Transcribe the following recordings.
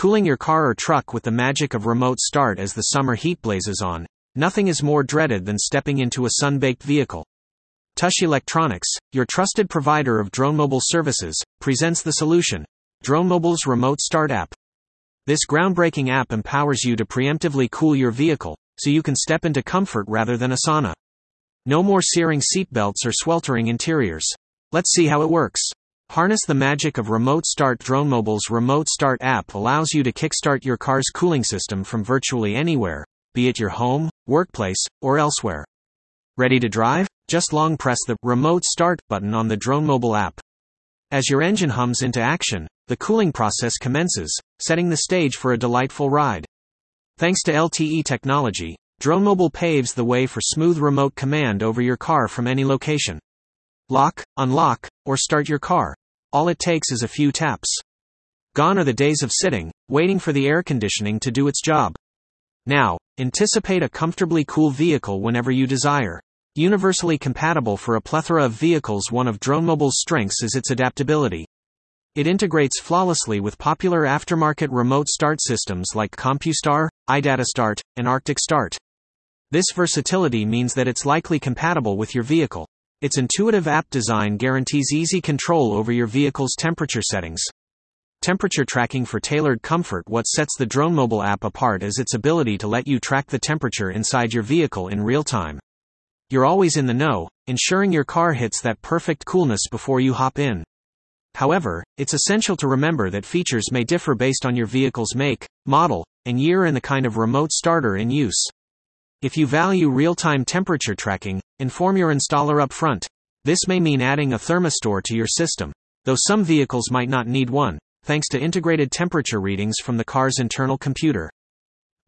Cooling your car or truck with the magic of remote start as the summer heat blazes on. Nothing is more dreaded than stepping into a sun-baked vehicle. TAS Electronics, your trusted provider of drone mobile services, presents the solution. Drone Mobile's Remote Start app. This groundbreaking app empowers you to preemptively cool your vehicle, so you can step into comfort rather than a sauna. No more searing seatbelts or sweltering interiors. Let's see how it works. Harness the magic of Remote Start Drone Mobile's Remote Start app allows you to kickstart your car's cooling system from virtually anywhere, be it your home, workplace, or elsewhere. Ready to drive? Just long press the Remote Start button on the Drone Mobile app. As your engine hums into action, the cooling process commences, setting the stage for a delightful ride. Thanks to LTE technology, Drone Mobile paves the way for smooth remote command over your car from any location. Lock, unlock, or start your car. All it takes is a few taps. Gone are the days of sitting, waiting for the air conditioning to do its job. Now, anticipate a comfortably cool vehicle whenever you desire. Universally compatible for a plethora of vehicles, one of DroneMobile's strengths is its adaptability. It integrates flawlessly with popular aftermarket remote start systems like CompuStar, iDataStart, and Arctic Start. This versatility means that it's likely compatible with your vehicle. Its intuitive app design guarantees easy control over your vehicle's temperature settings. Temperature tracking for tailored comfort. What sets the Drone Mobile app apart is its ability to let you track the temperature inside your vehicle in real time. You're always in the know, ensuring your car hits that perfect coolness before you hop in. However, it's essential to remember that features may differ based on your vehicle's make, model, and year and the kind of remote starter in use. If you value real-time temperature tracking, inform your installer up front. This may mean adding a thermistor to your system, though some vehicles might not need one, thanks to integrated temperature readings from the car's internal computer.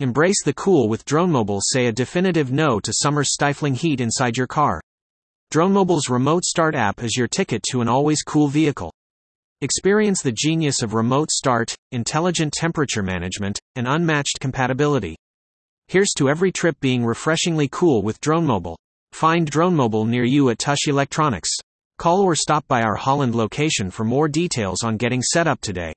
Embrace the cool with DroneMobile say a definitive no to summer's stifling heat inside your car. DroneMobile's remote start app is your ticket to an always cool vehicle. Experience the genius of remote start, intelligent temperature management, and unmatched compatibility. Here's to every trip being refreshingly cool with Drone Mobile. Find Drone Mobile near you at TAS Electronics. Call or stop by our Holland location for more details on getting set up today.